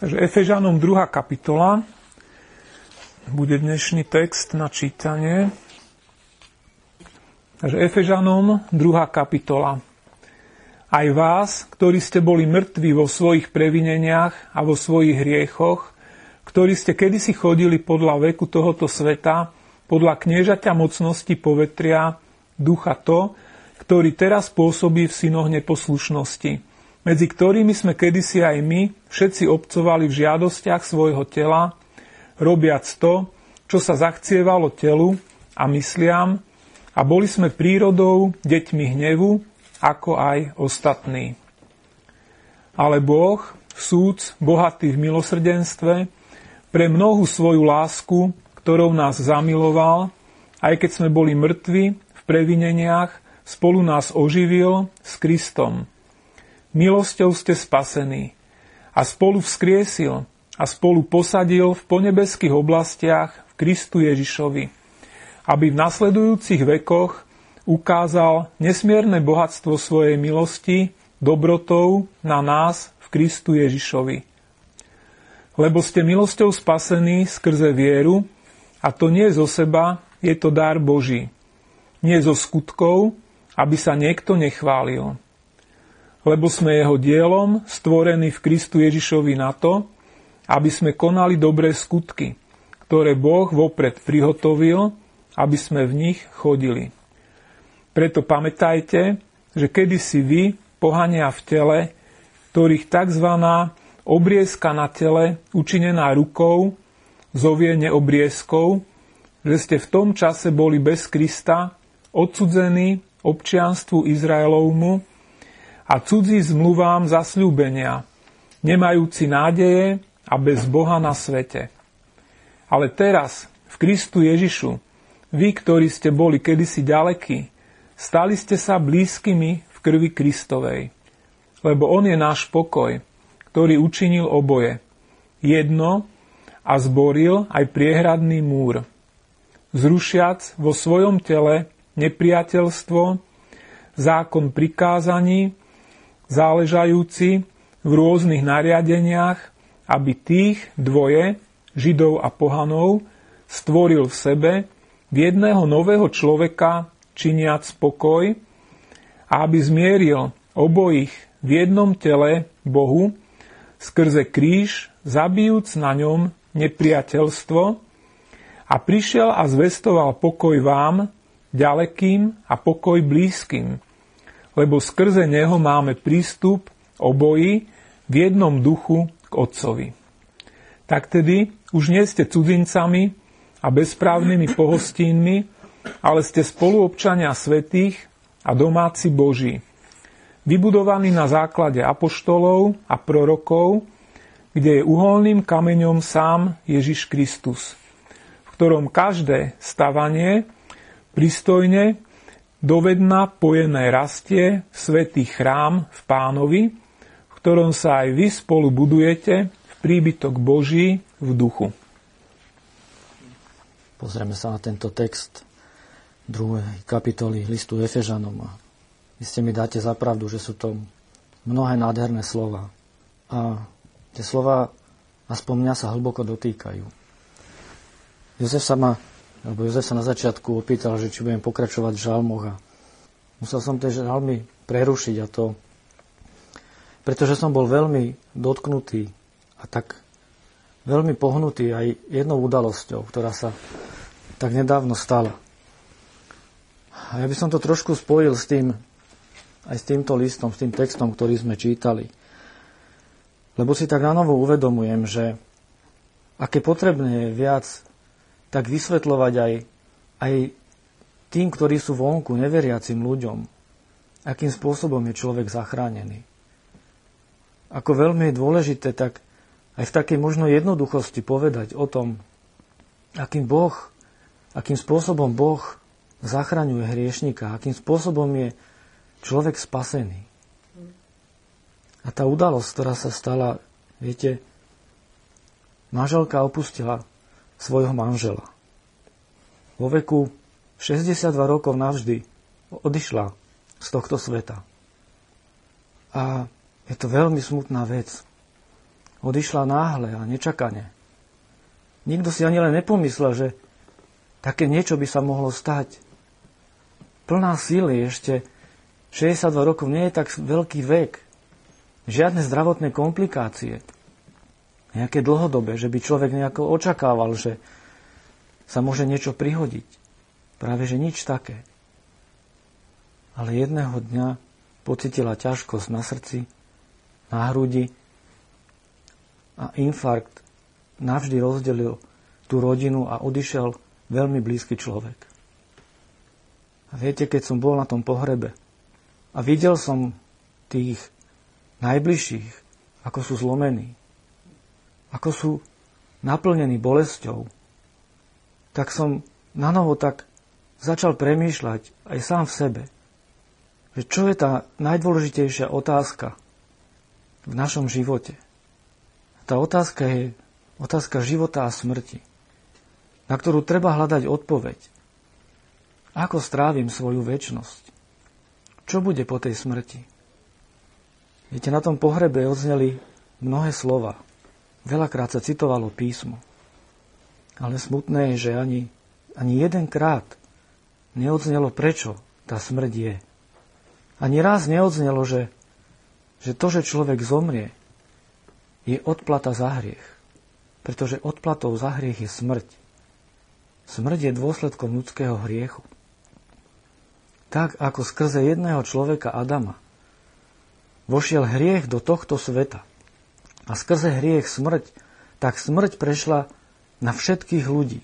Takže Efežanom 2. kapitola bude dnešný text na čítanie. Takže Efežanom 2. kapitola. Aj vás, ktorí ste boli mŕtvi vo svojich previneniach a vo svojich hriechoch, ktorí ste kedysi chodili podľa veku tohoto sveta, podľa kniežaťa mocnosti povetria, ducha to, ktorý teraz pôsobí v synoch neposlušnosti medzi ktorými sme kedysi aj my všetci obcovali v žiadostiach svojho tela, robiac to, čo sa zachcievalo telu a mysliam, a boli sme prírodou deťmi hnevu, ako aj ostatní. Ale Boh, súd, bohatý v milosrdenstve, pre mnohú svoju lásku, ktorou nás zamiloval, aj keď sme boli mŕtvi v previneniach, spolu nás oživil s Kristom Milosťou ste spasení a spolu vzkriesil a spolu posadil v ponebeských oblastiach v Kristu Ježišovi, aby v nasledujúcich vekoch ukázal nesmierne bohatstvo svojej milosti dobrotou na nás v Kristu Ježišovi. Lebo ste milosťou spasení skrze vieru, a to nie zo seba, je to dar Boží. Nie zo skutkov, aby sa niekto nechválil lebo sme jeho dielom, stvorení v Kristu Ježišovi na to, aby sme konali dobré skutky, ktoré Boh vopred prihotovil, aby sme v nich chodili. Preto pamätajte, že kedysi vy, pohania v tele, ktorých tzv. obriezka na tele, učinená rukou, zovie neobriezkou, že ste v tom čase boli bez Krista, odsudzení občianstvu Izraelovmu, a cudzí zmluvám zasľúbenia, nemajúci nádeje a bez Boha na svete. Ale teraz, v Kristu Ježišu, vy, ktorí ste boli kedysi ďalekí, stali ste sa blízkymi v krvi Kristovej. Lebo On je náš pokoj, ktorý učinil oboje. Jedno a zboril aj priehradný múr. Zrušiac vo svojom tele nepriateľstvo, zákon prikázaní záležajúci v rôznych nariadeniach, aby tých dvoje, Židov a pohanov, stvoril v sebe v jedného nového človeka činiac spokoj a aby zmieril obojich v jednom tele Bohu skrze kríž, zabijúc na ňom nepriateľstvo a prišiel a zvestoval pokoj vám, ďalekým a pokoj blízkym lebo skrze neho máme prístup oboji v jednom duchu k Otcovi. Tak tedy už nie ste cudzincami a bezprávnymi pohostínmi, ale ste spoluobčania svetých a domáci Boží, vybudovaní na základe apoštolov a prorokov, kde je uholným kameňom sám Ježiš Kristus, v ktorom každé stavanie pristojne dovedna pojené rastie svätý chrám v pánovi, v ktorom sa aj vy spolu budujete v príbytok Boží v duchu. Pozrieme sa na tento text druhej kapitoly listu Efežanom vy ste mi dáte za pravdu, že sú to mnohé nádherné slova. A tie slova aspoň mňa sa hlboko dotýkajú. Jozef sa ma lebo Jozef sa na začiatku opýtal, že či budem pokračovať v žalmoch a musel som tie žalmy prerušiť a to pretože som bol veľmi dotknutý a tak veľmi pohnutý aj jednou udalosťou, ktorá sa tak nedávno stala. A ja by som to trošku spojil s tým, aj s týmto listom, s tým textom, ktorý sme čítali. Lebo si tak na novo uvedomujem, že aké potrebné je viac tak vysvetľovať aj, aj tým, ktorí sú vonku, neveriacim ľuďom, akým spôsobom je človek zachránený. Ako veľmi je dôležité tak aj v takej možno jednoduchosti povedať o tom, akým Boh, akým spôsobom Boh zachraňuje hriešnika, akým spôsobom je človek spasený. A tá udalosť, ktorá sa stala, viete, manželka opustila svojho manžela. Vo veku 62 rokov navždy odišla z tohto sveta. A je to veľmi smutná vec. odišla náhle a nečakane. Nikto si ani len nepomyslel, že také niečo by sa mohlo stať. Plná síly ešte 62 rokov nie je tak veľký vek. Žiadne zdravotné komplikácie. Nejaké dlhodobé, že by človek nejako očakával, že sa môže niečo prihodiť. Práve že nič také. Ale jedného dňa pocitila ťažkosť na srdci, na hrudi a infarkt navždy rozdelil tú rodinu a odišiel veľmi blízky človek. A viete, keď som bol na tom pohrebe a videl som tých najbližších, ako sú zlomení, ako sú naplnení bolesťou, tak som na novo tak začal premýšľať aj sám v sebe, že čo je tá najdôležitejšia otázka v našom živote. Tá otázka je otázka života a smrti na ktorú treba hľadať odpoveď. Ako strávim svoju väčnosť? Čo bude po tej smrti? Viete, na tom pohrebe odzneli mnohé slova. Veľakrát sa citovalo písmo. Ale smutné je, že ani, ani jedenkrát neodznelo, prečo tá smrť je. Ani raz neodznelo, že, že to, že človek zomrie, je odplata za hriech. Pretože odplatou za hriech je smrť. Smrť je dôsledkom ľudského hriechu. Tak ako skrze jedného človeka Adama vošiel hriech do tohto sveta a skrze hriech smrť, tak smrť prešla na všetkých ľudí.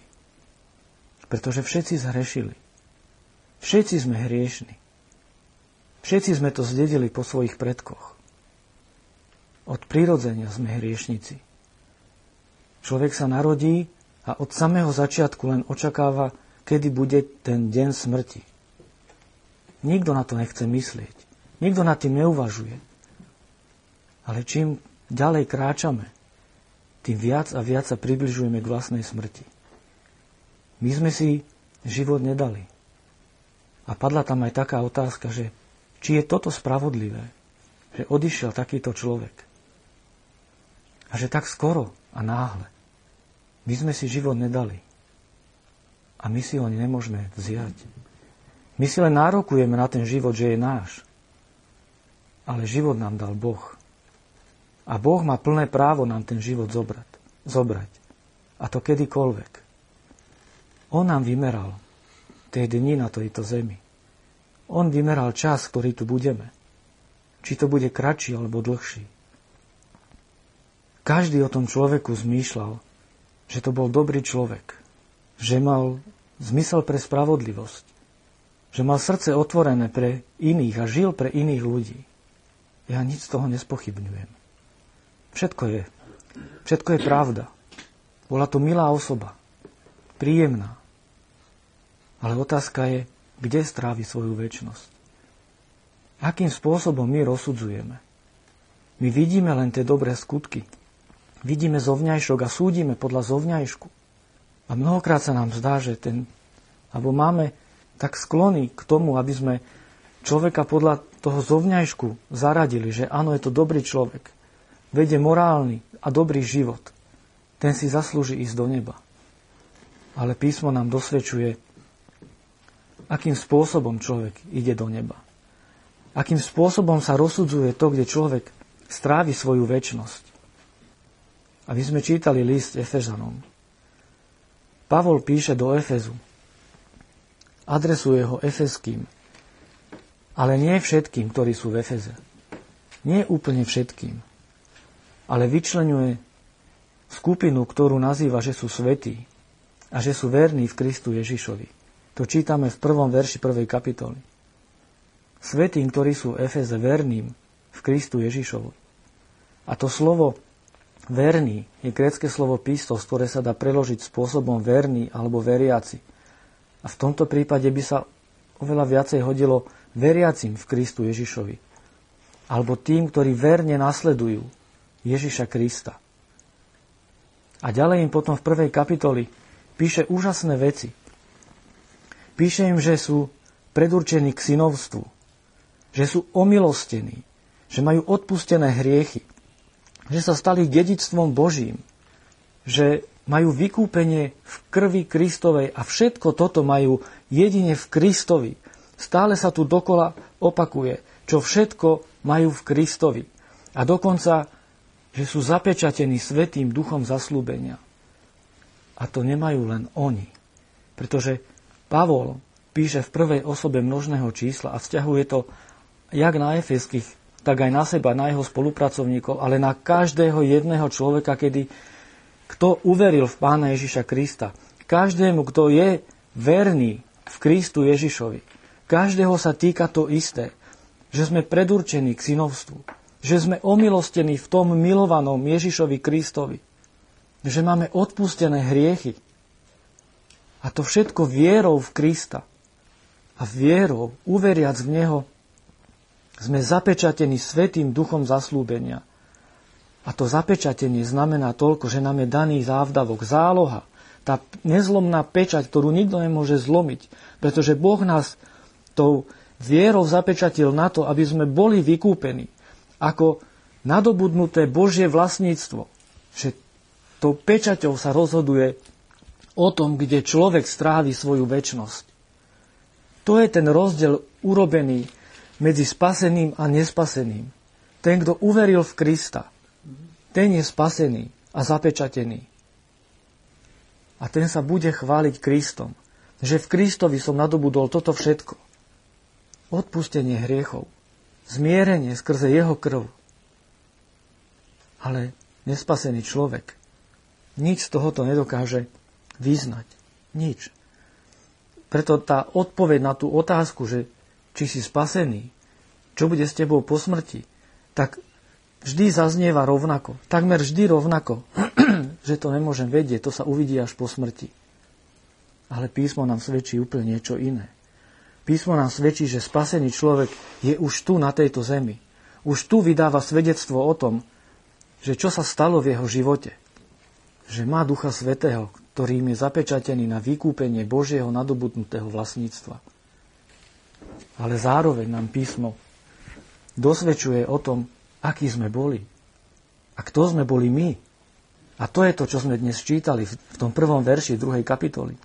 Pretože všetci zhrešili. Všetci sme hriešni. Všetci sme to zdedili po svojich predkoch. Od prirodzenia sme hriešnici. Človek sa narodí a od samého začiatku len očakáva, kedy bude ten deň smrti. Nikto na to nechce myslieť. Nikto nad tým neuvažuje. Ale čím ďalej kráčame, tým viac a viac sa približujeme k vlastnej smrti. My sme si život nedali. A padla tam aj taká otázka, že či je toto spravodlivé, že odišiel takýto človek. A že tak skoro a náhle. My sme si život nedali. A my si ho nemôžeme vziať. My si len nárokujeme na ten život, že je náš. Ale život nám dal Boh. A Boh má plné právo nám ten život zobrať. zobrať. A to kedykoľvek. On nám vymeral tie dni na tejto zemi. On vymeral čas, ktorý tu budeme. Či to bude kratší alebo dlhší. Každý o tom človeku zmýšľal že to bol dobrý človek, že mal zmysel pre spravodlivosť, že mal srdce otvorené pre iných a žil pre iných ľudí. Ja nič z toho nespochybňujem. Všetko je. Všetko je pravda. Bola to milá osoba. Príjemná. Ale otázka je, kde strávi svoju väčnosť. Akým spôsobom my rozsudzujeme? My vidíme len tie dobré skutky, vidíme zovňajšok a súdime podľa zovňajšku. A mnohokrát sa nám zdá, že ten, alebo máme tak sklony k tomu, aby sme človeka podľa toho zovňajšku zaradili, že áno, je to dobrý človek, vedie morálny a dobrý život. Ten si zaslúži ísť do neba. Ale písmo nám dosvedčuje, akým spôsobom človek ide do neba. Akým spôsobom sa rozsudzuje to, kde človek strávi svoju väčnosť. A my sme čítali list Efežanom. Pavol píše do Efezu. Adresuje ho Efeským. Ale nie všetkým, ktorí sú v Efeze. Nie úplne všetkým. Ale vyčlenuje skupinu, ktorú nazýva, že sú svetí a že sú verní v Kristu Ježišovi. To čítame v prvom verši prvej kapitoly. Svetým, ktorí sú Efeze verným v Kristu Ježišovi. A to slovo Verný je grécke slovo pistos, ktoré sa dá preložiť spôsobom verný alebo veriaci. A v tomto prípade by sa oveľa viacej hodilo veriacim v Kristu Ježišovi. Alebo tým, ktorí verne nasledujú Ježiša Krista. A ďalej im potom v prvej kapitoli píše úžasné veci. Píše im, že sú predurčení k synovstvu, že sú omilostení, že majú odpustené hriechy, že sa stali dedictvom Božím, že majú vykúpenie v krvi Kristovej a všetko toto majú jedine v Kristovi. Stále sa tu dokola opakuje, čo všetko majú v Kristovi. A dokonca, že sú zapečatení Svetým duchom zaslúbenia. A to nemajú len oni. Pretože Pavol píše v prvej osobe množného čísla a vzťahuje to jak na efeských, tak aj na seba, na jeho spolupracovníkov, ale na každého jedného človeka, kedy kto uveril v Pána Ježiša Krista. Každému, kto je verný v Kristu Ježišovi. Každého sa týka to isté, že sme predurčení k synovstvu, že sme omilostení v tom milovanom Ježišovi Kristovi, že máme odpustené hriechy. A to všetko vierou v Krista. A vierou, uveriac v Neho, sme zapečatení Svetým duchom zaslúbenia – a to zapečatenie znamená toľko, že nám je daný závdavok, záloha, tá nezlomná pečať, ktorú nikto nemôže zlomiť, pretože Boh nás tou vierou zapečatil na to, aby sme boli vykúpení ako nadobudnuté Božie vlastníctvo. Že tou pečaťou sa rozhoduje o tom, kde človek strávi svoju väčnosť. To je ten rozdiel urobený medzi spaseným a nespaseným. Ten, kto uveril v Krista – ten je spasený a zapečatený. A ten sa bude chváliť Kristom, že v Kristovi som nadobudol toto všetko. Odpustenie hriechov, zmierenie skrze jeho krv. Ale nespasený človek nič z tohoto nedokáže vyznať. Nič. Preto tá odpoveď na tú otázku, že či si spasený, čo bude s tebou po smrti, tak vždy zaznieva rovnako. Takmer vždy rovnako. že to nemôžem vedieť, to sa uvidí až po smrti. Ale písmo nám svedčí úplne niečo iné. Písmo nám svedčí, že spasený človek je už tu na tejto zemi. Už tu vydáva svedectvo o tom, že čo sa stalo v jeho živote. Že má Ducha Svetého, ktorým je zapečatený na vykúpenie Božieho nadobudnutého vlastníctva. Ale zároveň nám písmo dosvedčuje o tom, akí sme boli. A kto sme boli my. A to je to, čo sme dnes čítali v tom prvom verši druhej kapitoly.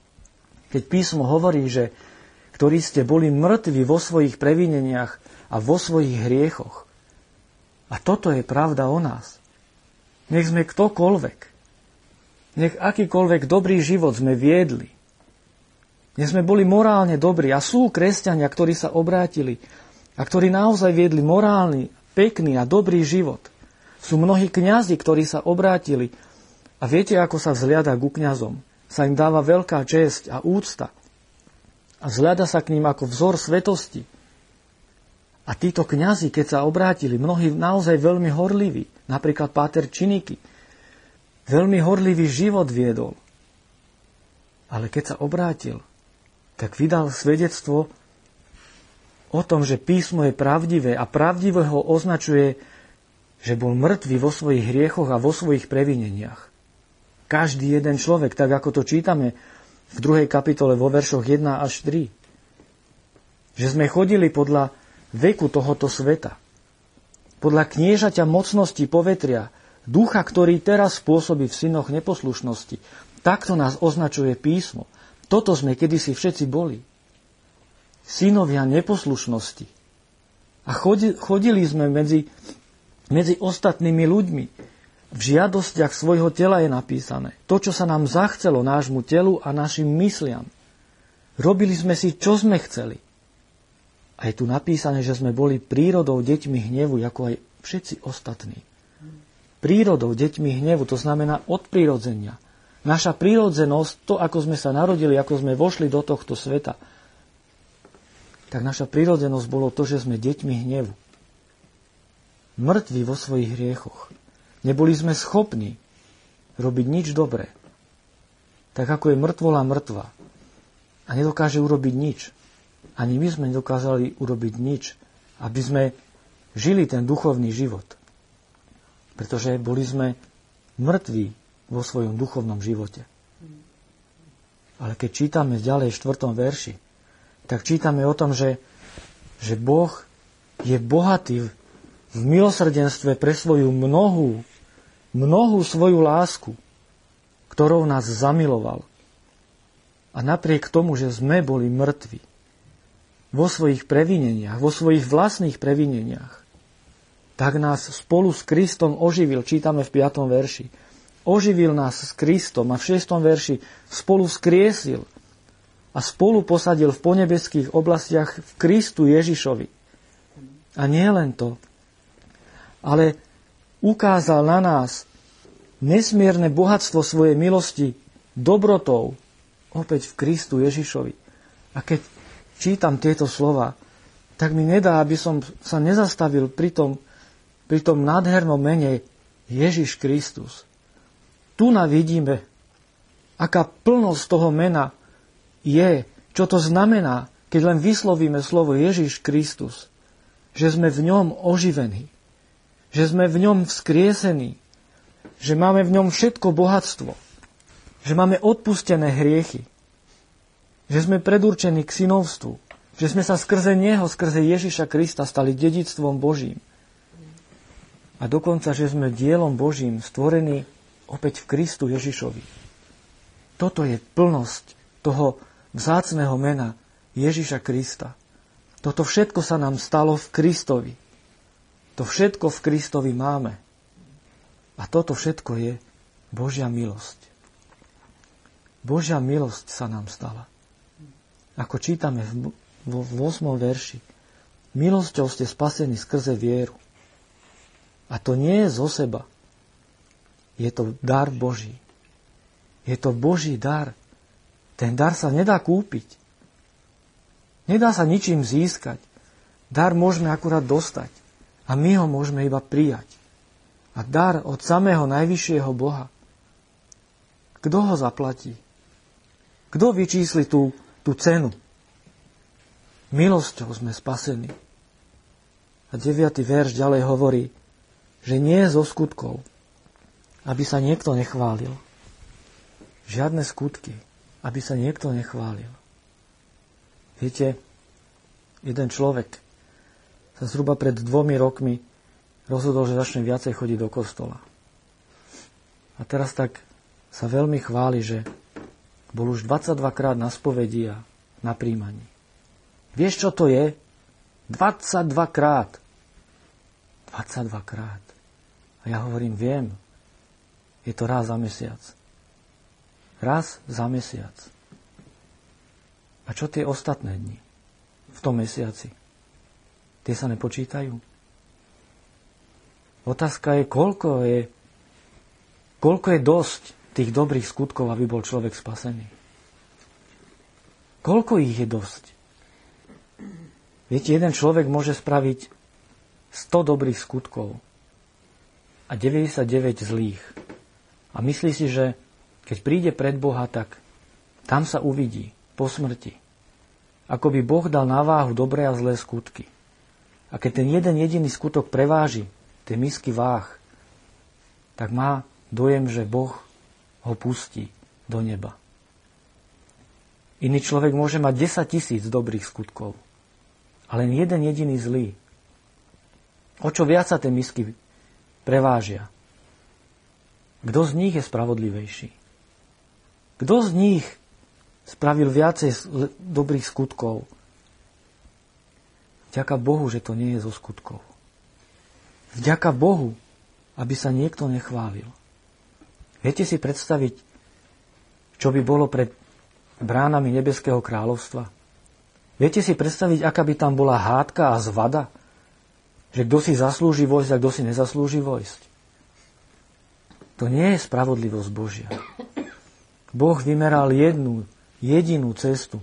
Keď písmo hovorí, že ktorí ste boli mŕtvi vo svojich previneniach a vo svojich hriechoch. A toto je pravda o nás. Nech sme ktokoľvek. Nech akýkoľvek dobrý život sme viedli. Nech sme boli morálne dobrí. A sú kresťania, ktorí sa obrátili a ktorí naozaj viedli morálny pekný a dobrý život. Sú mnohí kňazi, ktorí sa obrátili a viete, ako sa vzliada ku kňazom. Sa im dáva veľká česť a úcta. A vzliada sa k ním ako vzor svetosti. A títo kňazi, keď sa obrátili, mnohí naozaj veľmi horliví, napríklad Páter Činiky, veľmi horlivý život viedol. Ale keď sa obrátil, tak vydal svedectvo o tom, že písmo je pravdivé a pravdivé ho označuje, že bol mŕtvý vo svojich hriechoch a vo svojich previneniach. Každý jeden človek, tak ako to čítame v druhej kapitole vo veršoch 1 až 3. Že sme chodili podľa veku tohoto sveta. Podľa kniežaťa mocnosti povetria, ducha, ktorý teraz spôsobí v synoch neposlušnosti. Takto nás označuje písmo. Toto sme kedysi všetci boli synovia neposlušnosti. A chodili sme medzi, medzi ostatnými ľuďmi. V žiadostiach svojho tela je napísané. To, čo sa nám zachcelo nášmu telu a našim mysliam. Robili sme si, čo sme chceli. A je tu napísané, že sme boli prírodou deťmi hnevu, ako aj všetci ostatní. Prírodou deťmi hnevu, to znamená od prírodzenia. Naša prírodzenosť, to, ako sme sa narodili, ako sme vošli do tohto sveta, tak naša prírodzenosť bolo to, že sme deťmi hnevu. Mŕtvi vo svojich hriechoch. Neboli sme schopní robiť nič dobré. Tak ako je mŕtvola mŕtva a nedokáže urobiť nič. Ani my sme nedokázali urobiť nič, aby sme žili ten duchovný život. Pretože boli sme mŕtvi vo svojom duchovnom živote. Ale keď čítame ďalej v štvrtom verši, tak čítame o tom, že, že Boh je bohatý v milosrdenstve pre svoju mnohú mnohú svoju lásku, ktorou nás zamiloval. A napriek tomu, že sme boli mŕtvi vo svojich previneniach, vo svojich vlastných previneniach, tak nás spolu s Kristom oživil, čítame v 5. verši. Oživil nás s Kristom a v 6. verši spolu skriesil a spolu posadil v ponebeských oblastiach v Kristu Ježišovi. A nie len to, ale ukázal na nás nesmierne bohatstvo svojej milosti dobrotou opäť v Kristu Ježišovi. A keď čítam tieto slova, tak mi nedá, aby som sa nezastavil pri tom, pri tom nádhernom mene Ježiš Kristus. Tu na vidíme, aká plnosť toho mena je, čo to znamená, keď len vyslovíme slovo Ježiš Kristus, že sme v ňom oživení, že sme v ňom vzkriesení, že máme v ňom všetko bohatstvo, že máme odpustené hriechy, že sme predurčení k synovstvu, že sme sa skrze Neho, skrze Ježiša Krista stali dedictvom Božím. A dokonca, že sme dielom Božím stvorení opäť v Kristu Ježišovi. Toto je plnosť toho vzácného mena Ježiša Krista. Toto všetko sa nám stalo v Kristovi. To všetko v Kristovi máme. A toto všetko je Božia milosť. Božia milosť sa nám stala. Ako čítame v, v 8. verši. Milosťou ste spasení skrze vieru. A to nie je zo seba. Je to dar Boží. Je to Boží dar. Ten dar sa nedá kúpiť. Nedá sa ničím získať. Dar môžeme akurát dostať. A my ho môžeme iba prijať. A dar od samého najvyššieho Boha. Kto ho zaplatí? Kto vyčísli tú, tú cenu? Milosťou sme spasení. A 9. verš ďalej hovorí, že nie zo skutkov, aby sa niekto nechválil. Žiadne skutky, aby sa niekto nechválil. Viete, jeden človek sa zhruba pred dvomi rokmi rozhodol, že začne viacej chodiť do kostola. A teraz tak sa veľmi chváli, že bol už 22 krát na spovedi a na príjmaní. Vieš, čo to je? 22 krát. 22 krát. A ja hovorím, viem. Je to raz za mesiac. Raz za mesiac. A čo tie ostatné dni v tom mesiaci? Tie sa nepočítajú? Otázka je, koľko je, koľko je dosť tých dobrých skutkov, aby bol človek spasený. Koľko ich je dosť? Viete, jeden človek môže spraviť 100 dobrých skutkov a 99 zlých. A myslí si, že keď príde pred Boha, tak tam sa uvidí po smrti. Ako by Boh dal na váhu dobré a zlé skutky. A keď ten jeden jediný skutok preváži tie misky váh, tak má dojem, že Boh ho pustí do neba. Iný človek môže mať 10 tisíc dobrých skutkov, ale len jeden jediný zlý. O čo viac sa tie misky prevážia? Kto z nich je spravodlivejší? Kto z nich spravil viacej dobrých skutkov? Vďaka Bohu, že to nie je zo skutkov. Vďaka Bohu, aby sa niekto nechválil. Viete si predstaviť, čo by bolo pred bránami Nebeského kráľovstva? Viete si predstaviť, aká by tam bola hádka a zvada? Že kto si zaslúži vojsť a kto si nezaslúži vojsť? To nie je spravodlivosť Božia. Boh vymeral jednu, jedinú cestu,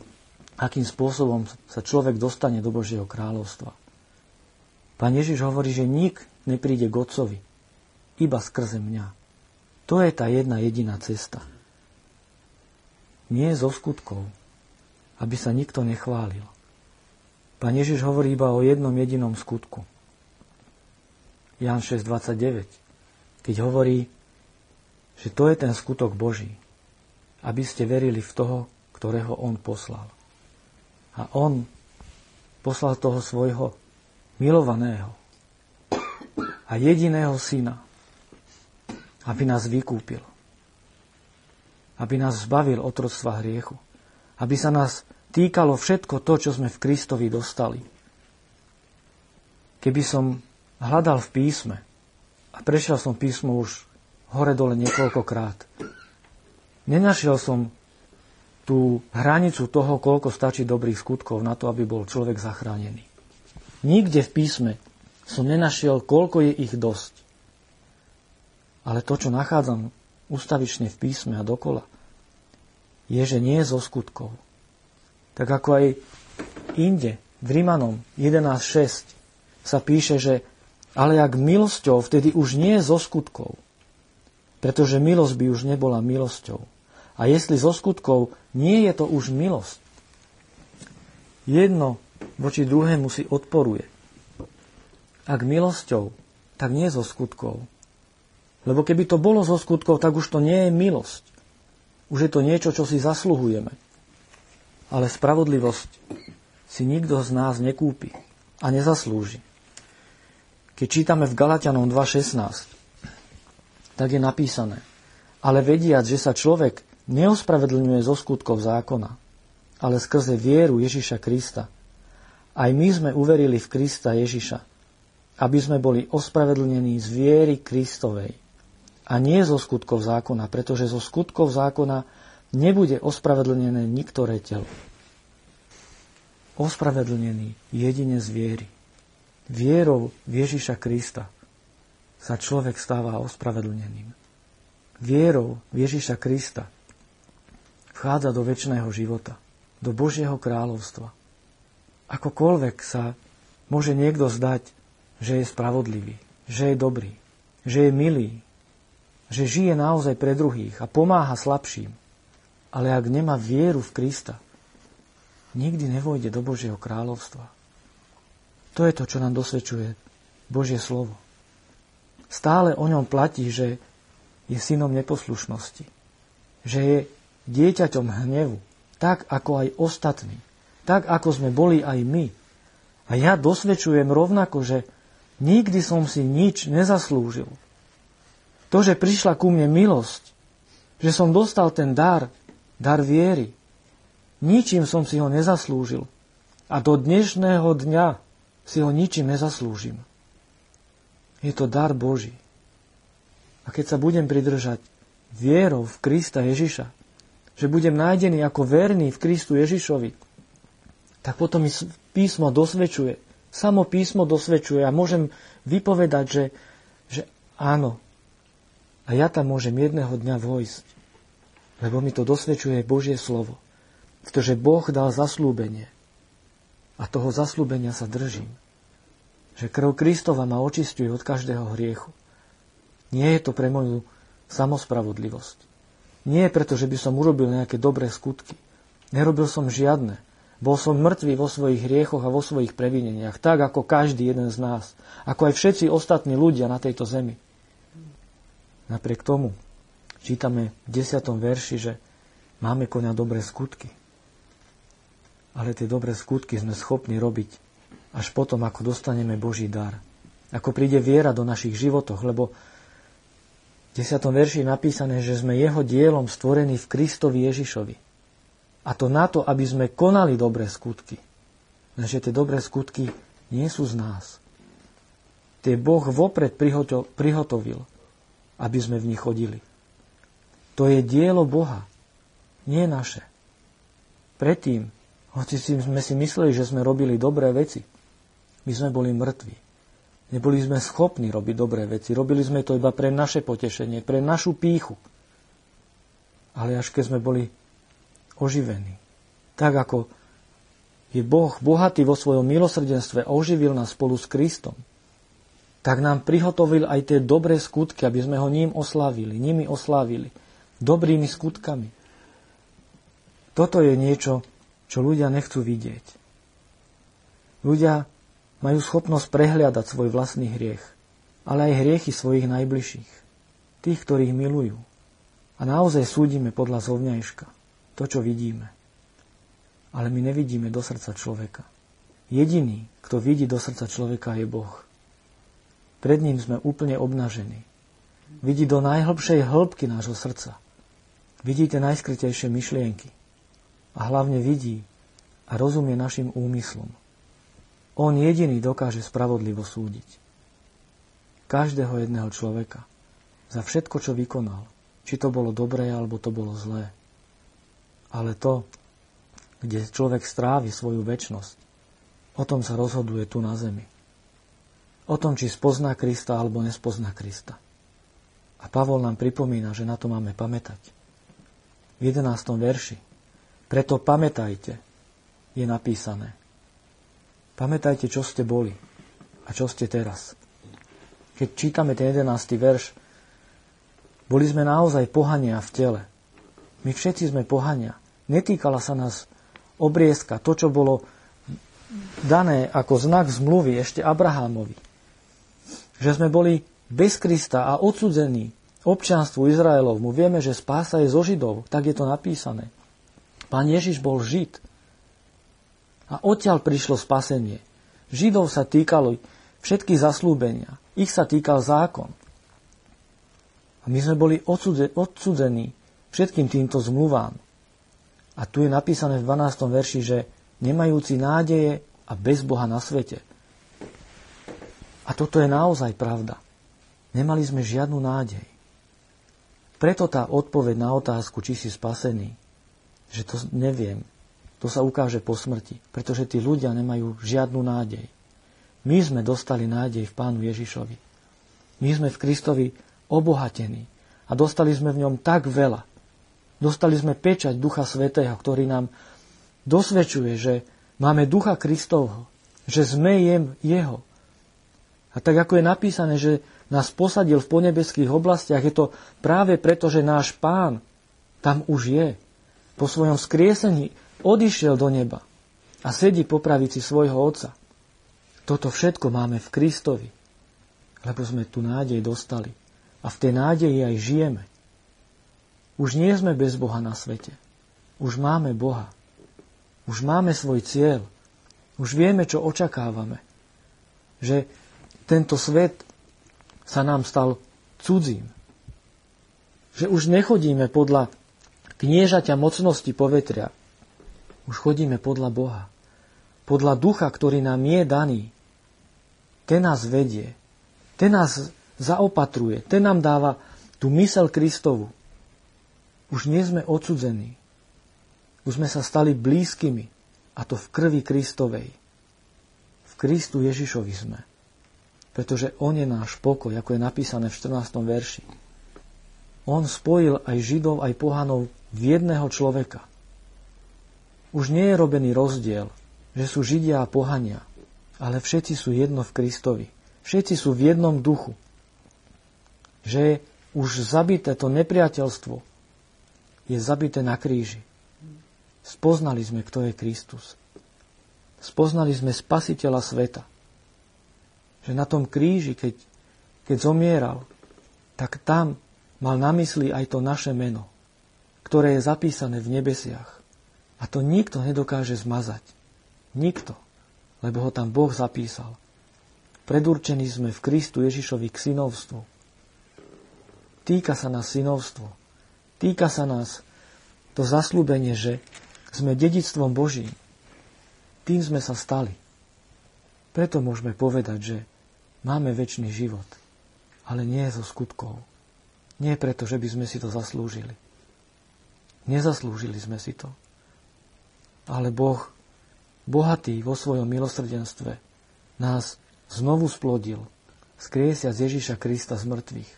akým spôsobom sa človek dostane do Božieho kráľovstva. Pán Ježiš hovorí, že nik nepríde k Otcovi, iba skrze mňa. To je tá jedna jediná cesta. Nie zo skutkov, aby sa nikto nechválil. Pán Ježiš hovorí iba o jednom jedinom skutku. Jan 6.29, keď hovorí, že to je ten skutok Boží, aby ste verili v toho, ktorého on poslal. A on poslal toho svojho milovaného a jediného syna. Aby nás vykúpil. Aby nás zbavil otroctva hriechu. Aby sa nás týkalo všetko to, čo sme v Kristovi dostali. Keby som hľadal v písme a prešiel som písmo už hore-dole niekoľkokrát, nenašiel som tú hranicu toho, koľko stačí dobrých skutkov na to, aby bol človek zachránený. Nikde v písme som nenašiel, koľko je ich dosť. Ale to, čo nachádzam ustavične v písme a dokola, je, že nie zo skutkov. Tak ako aj inde, v Rimanom 11.6 sa píše, že ale ak milosťou, vtedy už nie zo skutkov. Pretože milosť by už nebola milosťou. A jestli zo skutkov, nie je to už milosť. Jedno voči druhému si odporuje. Ak milosťou, tak nie zo skutkov. Lebo keby to bolo zo skutkov, tak už to nie je milosť. Už je to niečo, čo si zasluhujeme. Ale spravodlivosť si nikto z nás nekúpi a nezaslúži. Keď čítame v Galatianom 2.16, tak je napísané, ale vediac, že sa človek neospravedlňuje zo skutkov zákona, ale skrze vieru Ježiša Krista. Aj my sme uverili v Krista Ježiša, aby sme boli ospravedlnení z viery Kristovej a nie zo skutkov zákona, pretože zo skutkov zákona nebude ospravedlnené niktoré telo. Ospravedlnený jedine z viery. Vierou v Ježiša Krista sa človek stáva ospravedlneným. Vierou v Ježiša Krista vchádza do väčšného života, do Božieho kráľovstva. Akokoľvek sa môže niekto zdať, že je spravodlivý, že je dobrý, že je milý, že žije naozaj pre druhých a pomáha slabším. Ale ak nemá vieru v Krista, nikdy nevojde do Božieho kráľovstva. To je to, čo nám dosvedčuje Božie slovo. Stále o ňom platí, že je synom neposlušnosti. Že je dieťaťom hnevu. Tak ako aj ostatní. Tak ako sme boli aj my. A ja dosvedčujem rovnako, že nikdy som si nič nezaslúžil. To, že prišla ku mne milosť, že som dostal ten dar, dar viery, ničím som si ho nezaslúžil. A do dnešného dňa si ho ničím nezaslúžim. Je to dar Boží. A keď sa budem pridržať vierou v Krista Ježiša, že budem nájdený ako verný v Kristu Ježišovi, tak potom mi písmo dosvedčuje. Samo písmo dosvedčuje a môžem vypovedať, že, že áno. A ja tam môžem jedného dňa vojsť. Lebo mi to dosvedčuje Božie slovo. Pretože Boh dal zaslúbenie. A toho zaslúbenia sa držím. Že krv Kristova ma očistuje od každého hriechu. Nie je to pre moju samospravodlivosť. Nie preto, že by som urobil nejaké dobré skutky. Nerobil som žiadne. Bol som mŕtvý vo svojich hriechoch a vo svojich previneniach, tak ako každý jeden z nás, ako aj všetci ostatní ľudia na tejto zemi. Napriek tomu čítame v 10. verši, že máme koňa dobré skutky ale tie dobré skutky sme schopní robiť až potom, ako dostaneme Boží dar. Ako príde viera do našich životoch, lebo v 10. verši je napísané, že sme jeho dielom stvorení v Kristovi Ježišovi. A to na to, aby sme konali dobré skutky. Lenže tie dobré skutky nie sú z nás. Tie Boh vopred prihotovil, aby sme v nich chodili. To je dielo Boha, nie naše. Predtým, hoci sme si mysleli, že sme robili dobré veci, my sme boli mŕtvi. Neboli sme schopní robiť dobré veci. Robili sme to iba pre naše potešenie, pre našu píchu. Ale až keď sme boli oživení, tak ako je Boh bohatý vo svojom milosrdenstve oživil nás spolu s Kristom, tak nám prihotovil aj tie dobré skutky, aby sme ho ním oslávili, nimi oslávili. Dobrými skutkami. Toto je niečo, čo ľudia nechcú vidieť. Ľudia majú schopnosť prehliadať svoj vlastný hriech, ale aj hriechy svojich najbližších, tých, ktorých milujú. A naozaj súdime podľa zovňajška, to, čo vidíme. Ale my nevidíme do srdca človeka. Jediný, kto vidí do srdca človeka, je Boh. Pred ním sme úplne obnažení. Vidí do najhlbšej hĺbky nášho srdca. Vidí tie najskrytejšie myšlienky. A hlavne vidí a rozumie našim úmyslom. On jediný dokáže spravodlivo súdiť. Každého jedného človeka. Za všetko, čo vykonal. Či to bolo dobré, alebo to bolo zlé. Ale to, kde človek strávi svoju väčnosť, o tom sa rozhoduje tu na zemi. O tom, či spozná Krista alebo nespozná Krista. A Pavol nám pripomína, že na to máme pamätať. V 11. verši. Preto pamätajte, je napísané. Pamätajte, čo ste boli a čo ste teraz. Keď čítame ten 11. verš, boli sme naozaj pohania v tele. My všetci sme pohania. Netýkala sa nás obriezka, to, čo bolo dané ako znak zmluvy ešte Abrahámovi. Že sme boli bez Krista a odsudzení občanstvu Izraelovmu. Vieme, že spása je zo Židov, tak je to napísané. Pán Ježiš bol Žid. A odtiaľ prišlo spasenie. Židov sa týkalo všetky zaslúbenia. Ich sa týkal zákon. A my sme boli odsudzení všetkým týmto zmluvám. A tu je napísané v 12. verši, že nemajúci nádeje a bez Boha na svete. A toto je naozaj pravda. Nemali sme žiadnu nádej. Preto tá odpoveď na otázku, či si spasený, že to neviem, to sa ukáže po smrti, pretože tí ľudia nemajú žiadnu nádej. My sme dostali nádej v Pánu Ježišovi. My sme v Kristovi obohatení a dostali sme v ňom tak veľa, Dostali sme pečať Ducha Svetého, ktorý nám dosvedčuje, že máme Ducha Kristovho, že sme Jeho. A tak ako je napísané, že nás posadil v ponebeských oblastiach, je to práve preto, že náš Pán tam už je. Po svojom skriesení odišiel do neba a sedí po pravici svojho Otca. Toto všetko máme v Kristovi, lebo sme tu nádej dostali. A v tej nádeji aj žijeme. Už nie sme bez Boha na svete. Už máme Boha. Už máme svoj cieľ. Už vieme, čo očakávame. Že tento svet sa nám stal cudzím. Že už nechodíme podľa kniežaťa mocnosti povetria. Už chodíme podľa Boha. Podľa ducha, ktorý nám je daný. Ten nás vedie. Ten nás zaopatruje. Ten nám dáva tú mysel Kristovu. Už nie sme odsudzení. Už sme sa stali blízkymi. A to v krvi Kristovej. V Kristu Ježišovi sme. Pretože On je náš pokoj, ako je napísané v 14. verši. On spojil aj Židov, aj pohanov v jedného človeka. Už nie je robený rozdiel, že sú Židia a pohania, ale všetci sú jedno v Kristovi. Všetci sú v jednom duchu. Že je už zabité to nepriateľstvo, je zabité na kríži. Spoznali sme, kto je Kristus. Spoznali sme spasiteľa sveta. Že na tom kríži, keď, keď zomieral, tak tam mal na mysli aj to naše meno, ktoré je zapísané v nebesiach. A to nikto nedokáže zmazať. Nikto. Lebo ho tam Boh zapísal. Predurčení sme v Kristu Ježišovi k synovstvu. Týka sa nás synovstvo. Týka sa nás to zaslúbenie, že sme dedictvom Božím. Tým sme sa stali. Preto môžeme povedať, že máme väčší život, ale nie zo skutkov. Nie preto, že by sme si to zaslúžili. Nezaslúžili sme si to. Ale Boh, bohatý vo svojom milosrdenstve, nás znovu splodil, skriesia z Ježíša Krista z mŕtvych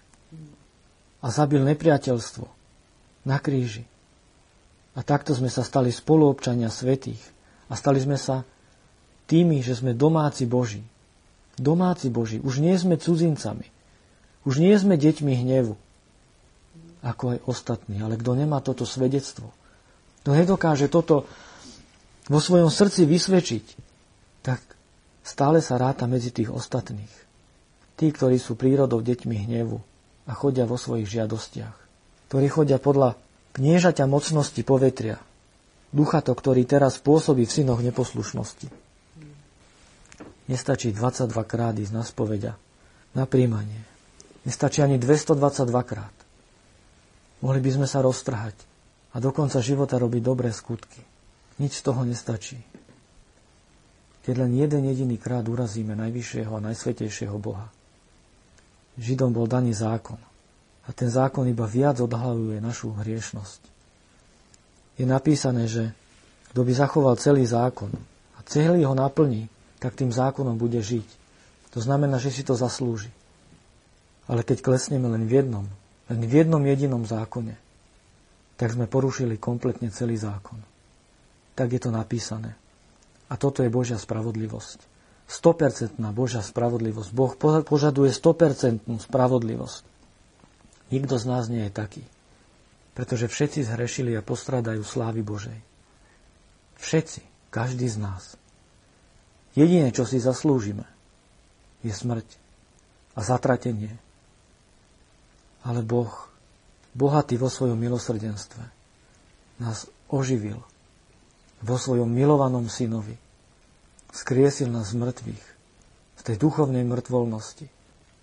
a zabil nepriateľstvo, na kríži. A takto sme sa stali spoluobčania svetých a stali sme sa tými, že sme domáci Boží. Domáci Boží. Už nie sme cudzincami. Už nie sme deťmi hnevu, ako aj ostatní. Ale kto nemá toto svedectvo, kto nedokáže toto vo svojom srdci vysvedčiť, tak stále sa ráta medzi tých ostatných. Tí, ktorí sú prírodou deťmi hnevu a chodia vo svojich žiadostiach ktorí chodia podľa kniežaťa mocnosti povetria. Ducha to, ktorý teraz pôsobí v synoch neposlušnosti. Nestačí 22 krát ísť na spoveďa, na príjmanie. Nestačí ani 222 krát. Mohli by sme sa roztrhať a do konca života robiť dobré skutky. Nič z toho nestačí. Keď len jeden jediný krát urazíme najvyššieho a najsvetejšieho Boha. Židom bol daný zákon. A ten zákon iba viac odhaluje našu hriešnosť. Je napísané, že kto by zachoval celý zákon a celý ho naplní, tak tým zákonom bude žiť. To znamená, že si to zaslúži. Ale keď klesneme len v jednom, len v jednom jedinom zákone, tak sme porušili kompletne celý zákon. Tak je to napísané. A toto je Božia spravodlivosť. 100% Božia spravodlivosť. Boh požaduje 100% spravodlivosť. Nikto z nás nie je taký. Pretože všetci zhrešili a postradajú slávy Božej. Všetci, každý z nás. Jediné, čo si zaslúžime, je smrť a zatratenie ale Boh, bohatý vo svojom milosrdenstve, nás oživil vo svojom milovanom synovi. Skriesil nás z mŕtvych, z tej duchovnej mŕtvolnosti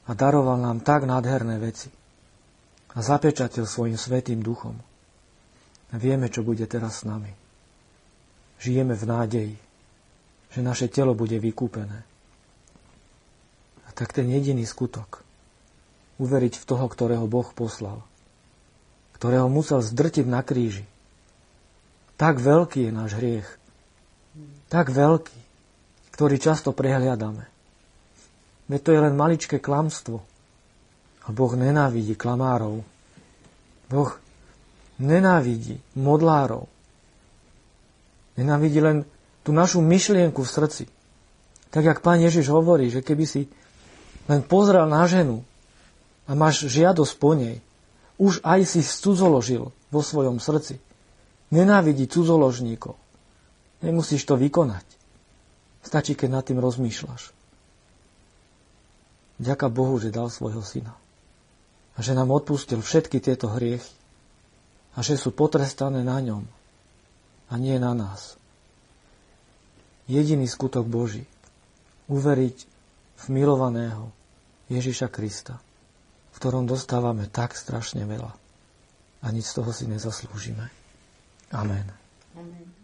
a daroval nám tak nádherné veci a zapečatil svojim svetým duchom. A vieme, čo bude teraz s nami. Žijeme v nádeji, že naše telo bude vykúpené. A tak ten jediný skutok – uveriť v toho, ktorého Boh poslal, ktorého musel zdrtiť na kríži. Tak veľký je náš hriech. Tak veľký, ktorý často prehliadame. Veď to je len maličké klamstvo. A Boh nenávidí klamárov. Boh nenávidí modlárov. Nenávidí len tú našu myšlienku v srdci. Tak, jak pán Ježiš hovorí, že keby si len pozrel na ženu, a máš žiadosť po nej, už aj si cudzoložil vo svojom srdci. Nenávidí cudzoložníkov. Nemusíš to vykonať. Stačí, keď nad tým rozmýšľaš. Ďaká Bohu, že dal svojho syna. A že nám odpustil všetky tieto hriechy. A že sú potrestané na ňom. A nie na nás. Jediný skutok Boží. Uveriť v milovaného Ježiša Krista v ktorom dostávame tak strašne veľa. A nič z toho si nezaslúžime. Amen. Amen.